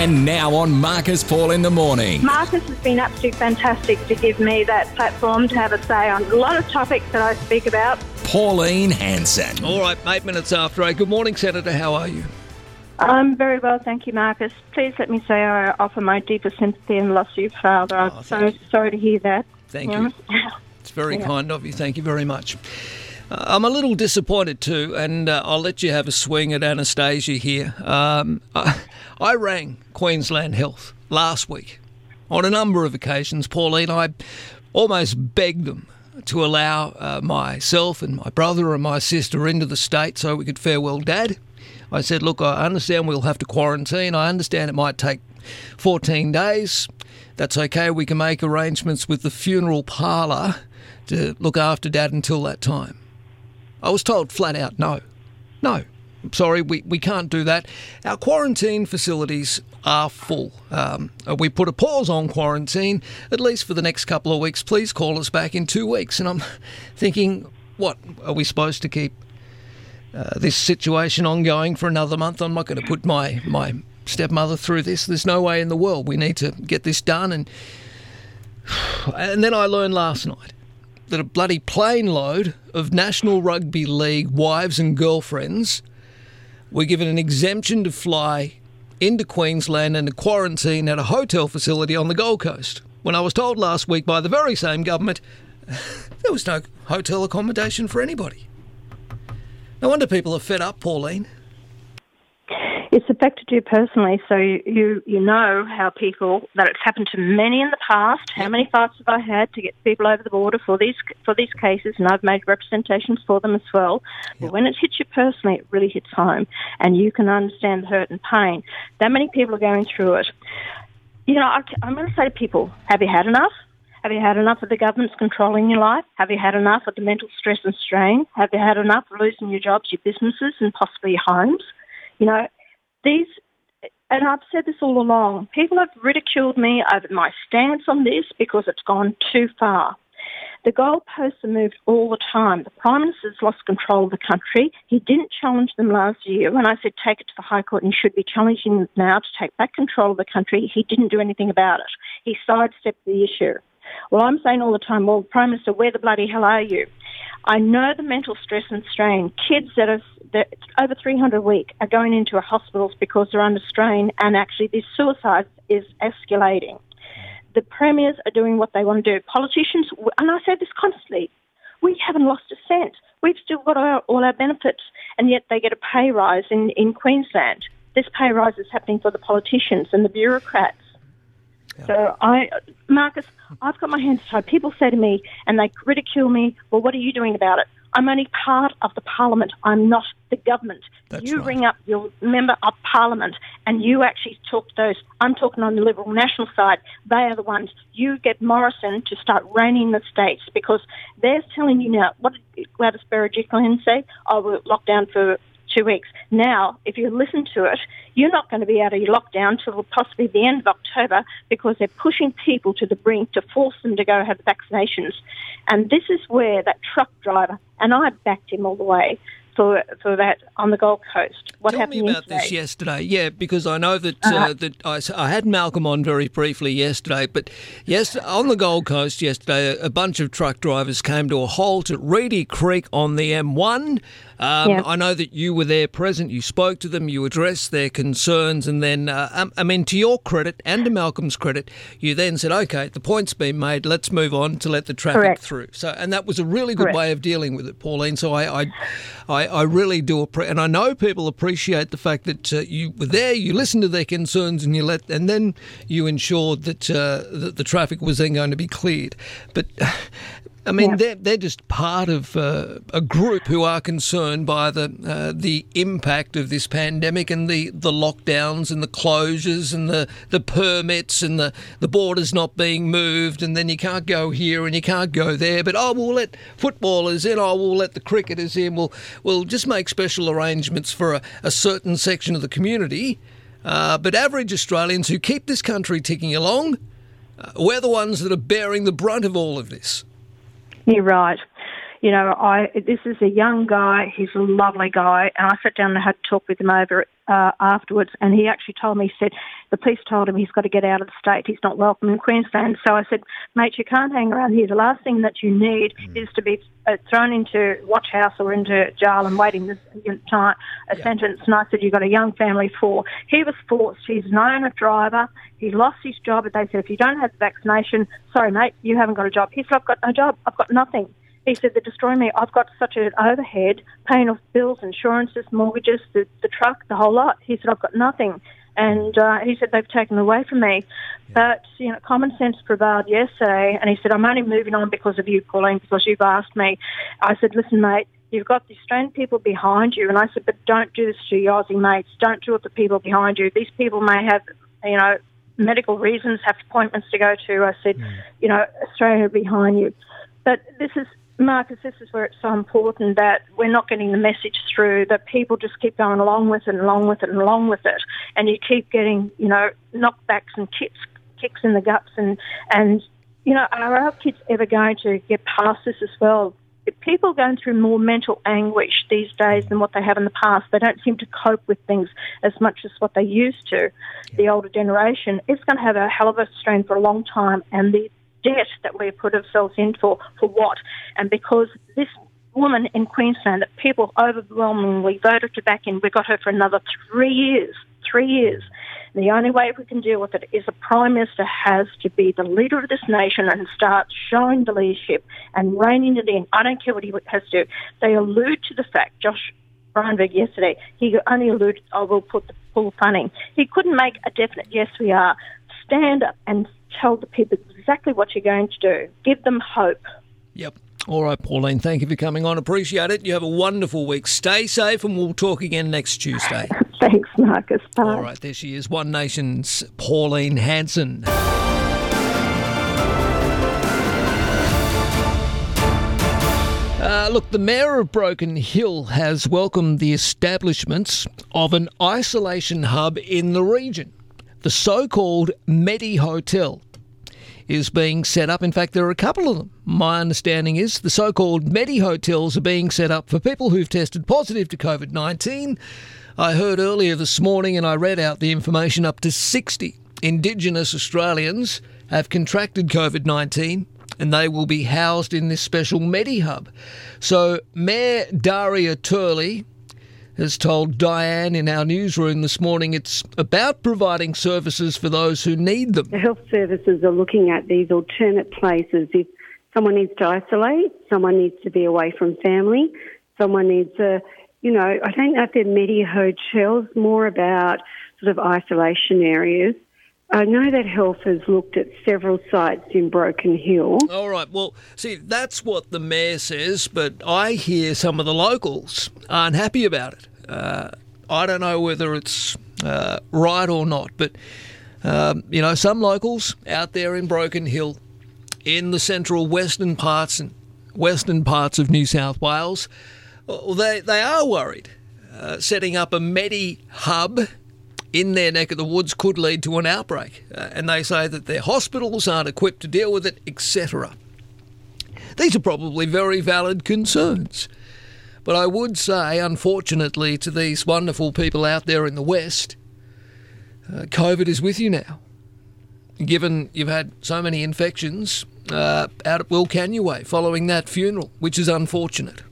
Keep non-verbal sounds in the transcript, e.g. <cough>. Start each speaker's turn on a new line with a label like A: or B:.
A: And now on Marcus Paul in the morning.
B: Marcus has been absolutely fantastic to give me that platform to have a say on a lot of topics that I speak about.
A: Pauline Hanson.
C: All right, eight minutes after eight. Good morning, Senator. How are you?
B: I'm very well, thank you, Marcus. Please let me say I offer my deepest sympathy in the loss of your father. I'm
C: Oh,
B: so
C: you.
B: sorry to hear that.
C: Thank
B: Yeah.
C: you. <laughs> It's very
B: Yeah.
C: kind of you. Thank you very much. Uh, I'm a little disappointed too, and uh, I'll let you have a swing at Annastacia here. Um, I, <laughs> I rang Queensland Health last week on a number of occasions, Pauline. I almost begged them to allow uh, myself and my brother and my sister into the state so we could farewell Dad. I said, Look, I understand we'll have to quarantine. I understand it might take 14 days. That's okay. We can make arrangements with the funeral parlour to look after Dad until that time. I was told flat out no. No. Sorry, we, we can't do that. Our quarantine facilities are full. Um, uh, we put a pause on quarantine, at least for the next couple of weeks. Please call us back in two weeks. And I'm <laughs> thinking, what? Are we supposed to keep uh, this situation ongoing for another month? I'm not going to put my, my stepmother through this. There's no way in the world. We need to get this done. And, <sighs> and then I learned last night that a bloody plane load of National Rugby League wives and girlfriends were given an exemption to fly into Queensland and to quarantine at a hotel facility on the Gold Coast. When I was told last week by the very same government <laughs> there was no hotel accommodation for anybody. No wonder people are fed up, Pauline.
B: Affected you personally, so you, you you know how people that it's happened to many in the past. How many fights have I had to get people over the border for these for these cases, and I've made representations for them as well. But when it hits you personally, it really hits home, and you can understand the hurt and pain. That many people are going through it. You know, I, I'm going to say to people: Have you had enough? Have you had enough of the government's controlling your life? Have you had enough of the mental stress and strain? Have you had enough of losing your jobs, your businesses, and possibly your homes? You know, these, and I've said this all along, people have ridiculed me over my stance on this because it's gone too far. The goalposts are moved all the time. The Prime Minister's lost control of the country. He didn't challenge them last year when I said take it to the High Court and should be challenging them now to take back control of the country. He didn't do anything about it. He sidestepped the issue. Well, I'm saying all the time, well, Prime Minister, where the bloody hell are you? I know the mental stress and strain. Kids that are that over 300 a week are going into hospitals because they're under strain, and actually, this suicide is escalating. The premiers are doing what they want to do. Politicians, and I say this constantly, we haven't lost a cent. We've still got our, all our benefits, and yet they get a pay rise in, in Queensland. This pay rise is happening for the politicians and the bureaucrats. So I, Marcus, I've got my hands tied. People say to me, and they ridicule me. Well, what are you doing about it? I'm only part of the parliament. I'm not the government.
C: That's
B: you
C: right.
B: ring up your member of parliament, and you actually talk to those. I'm talking on the Liberal National side. They are the ones. You get Morrison to start reining the states because they're telling you now. What did Gladys Berejiklian say? Oh, we're locked down for two weeks. Now, if you listen to it, you're not going to be out of your lockdown till possibly the end of October because they're pushing people to the brink to force them to go have vaccinations. And this is where that truck driver, and I backed him all the way for for that on the Gold Coast. What
C: Tell me
B: happened
C: about
B: yesterday?
C: this yesterday. Yeah, because I know that uh, that I, I had Malcolm on very briefly yesterday, but yes, on the Gold Coast yesterday, a, a bunch of truck drivers came to a halt at Reedy Creek on the M1. Um,
B: Yeah.
C: I know that you were there present. You spoke to them. You addressed their concerns, and then, uh, um, I mean, to your credit and to Malcolm's credit, you then said, "Okay, the point's been made. Let's move on to let the traffic
B: Correct.
C: through." So, and that was a really good
B: Correct.
C: way of dealing with it, Pauline. So I, I, I, I really do appreciate, and I know people appreciate the fact that uh, you were there, you listened to their concerns, and you let, and then you ensured that uh, that the traffic was then going to be cleared. But. I mean,
B: Yeah.
C: they're, they're just part of uh, a group who are concerned by the uh, the impact of this pandemic and the, the lockdowns and the closures and the, the permits and the, the borders not being moved and then you can't go here and you can't go there. But oh, we'll let footballers in. Oh, we'll let the cricketers in. We'll we'll just make special arrangements for a, a certain section of the community. Uh, but average Australians who keep this country ticking along, uh, we're the ones that are bearing the brunt of all of this.
B: You're right. You know, I this is a young guy. He's a lovely guy, and I sat down and had to talk with him over uh, afterwards. And he actually told me, he said the police told him he's got to get out of the state. He's not welcome in Queensland. So I said, mate, you can't hang around here. The last thing that you need mm. is to be uh, thrown into watch house or into jail and waiting this time a yeah. sentence. And I said, you've got a young family for. He was forced. He's known a driver. He lost his job, but they said, if you don't have the vaccination, sorry, mate, you haven't got a job. He said, I've got no job. I've got nothing. He said, they're destroying me. I've got such an overhead, paying off bills, insurances, mortgages, the, the truck, the whole lot. He said, I've got nothing. And uh, he said, they've taken away from me. But, you know, common sense prevailed yesterday. And he said, I'm only moving on because of you, Pauline, because you've asked me. I said, listen, mate, you've got the Australian people behind you. And I said, but don't do this to your Aussie mates. Don't do it to people behind you. These people may have, you know, medical reasons, have appointments to go to. I said, mm. you know, Australia behind you. But this is Marcus, this is where it's so important that we're not getting the message through, that people just keep going along with it and along with it and along with it. And you keep getting, you know, knockbacks and kicks, kicks in the guts. And, and, you know, are our kids ever going to get past this as well? People are going through more mental anguish these days than what they have in the past. They don't seem to cope with things as much as what they used to. The older generation, it's going to have a hell of a strain for a long time. And the debt that we put ourselves in for, for what? And because this woman in Queensland that people overwhelmingly voted to back in, we got her for another three years. Three years. And the only way we can deal with it is the Prime Minister has to be the leader of this nation and start showing the leadership and reining it in. I don't care what he has to do. They allude to the fact, Josh Frydenberg yesterday, he only alluded, I oh, will put the full funding. He couldn't make a definite yes, we are. Stand up and tell the people exactly what you're going to do. Give them hope.
C: Yep. All right, Pauline, thank you for coming on. Appreciate it. You have a wonderful week. Stay safe, and we'll talk again next Tuesday. <laughs>
B: Thanks, Marcus. Bye.
C: All right, there she is, One Nation's Pauline Hanson. Uh, look, the Mayor of Broken Hill has welcomed the establishments of an isolation hub in the region, the so called Medi Hotel is being set up. In fact, there are a couple of them. My understanding is the so called Medi hotels are being set up for people who've tested positive to COVID 19. I heard earlier this morning and I read out the information up to 60 Indigenous Australians have contracted COVID 19 and they will be housed in this special Medi hub. So, Mayor Darriea Turley has told Diane in our newsroom this morning it's about providing services for those who need them.
D: The health services are looking at these alternate places. If someone needs to isolate, someone needs to be away from family, someone needs a, you know, I know if they're medi hotels, more about sort of isolation areas. I know that Health has looked at several sites in Broken Hill.
C: All right. Well, see, that's what the mayor says, but I hear some of the locals aren't happy about it. Uh, I don't know whether it's uh, right or not, but um, you know, some locals out there in Broken Hill, in the central western parts and western parts of New South Wales, well, they they are worried. Uh, setting up a Medi hub in their neck of the woods could lead to an outbreak, uh, and they say that their hospitals aren't equipped to deal with it, etc. These are probably very valid concerns. But I would say, unfortunately, to these wonderful people out there in the West, uh, COVID is with you now. Given you've had so many infections uh, out at Will Wilcannia following that funeral, which is unfortunate.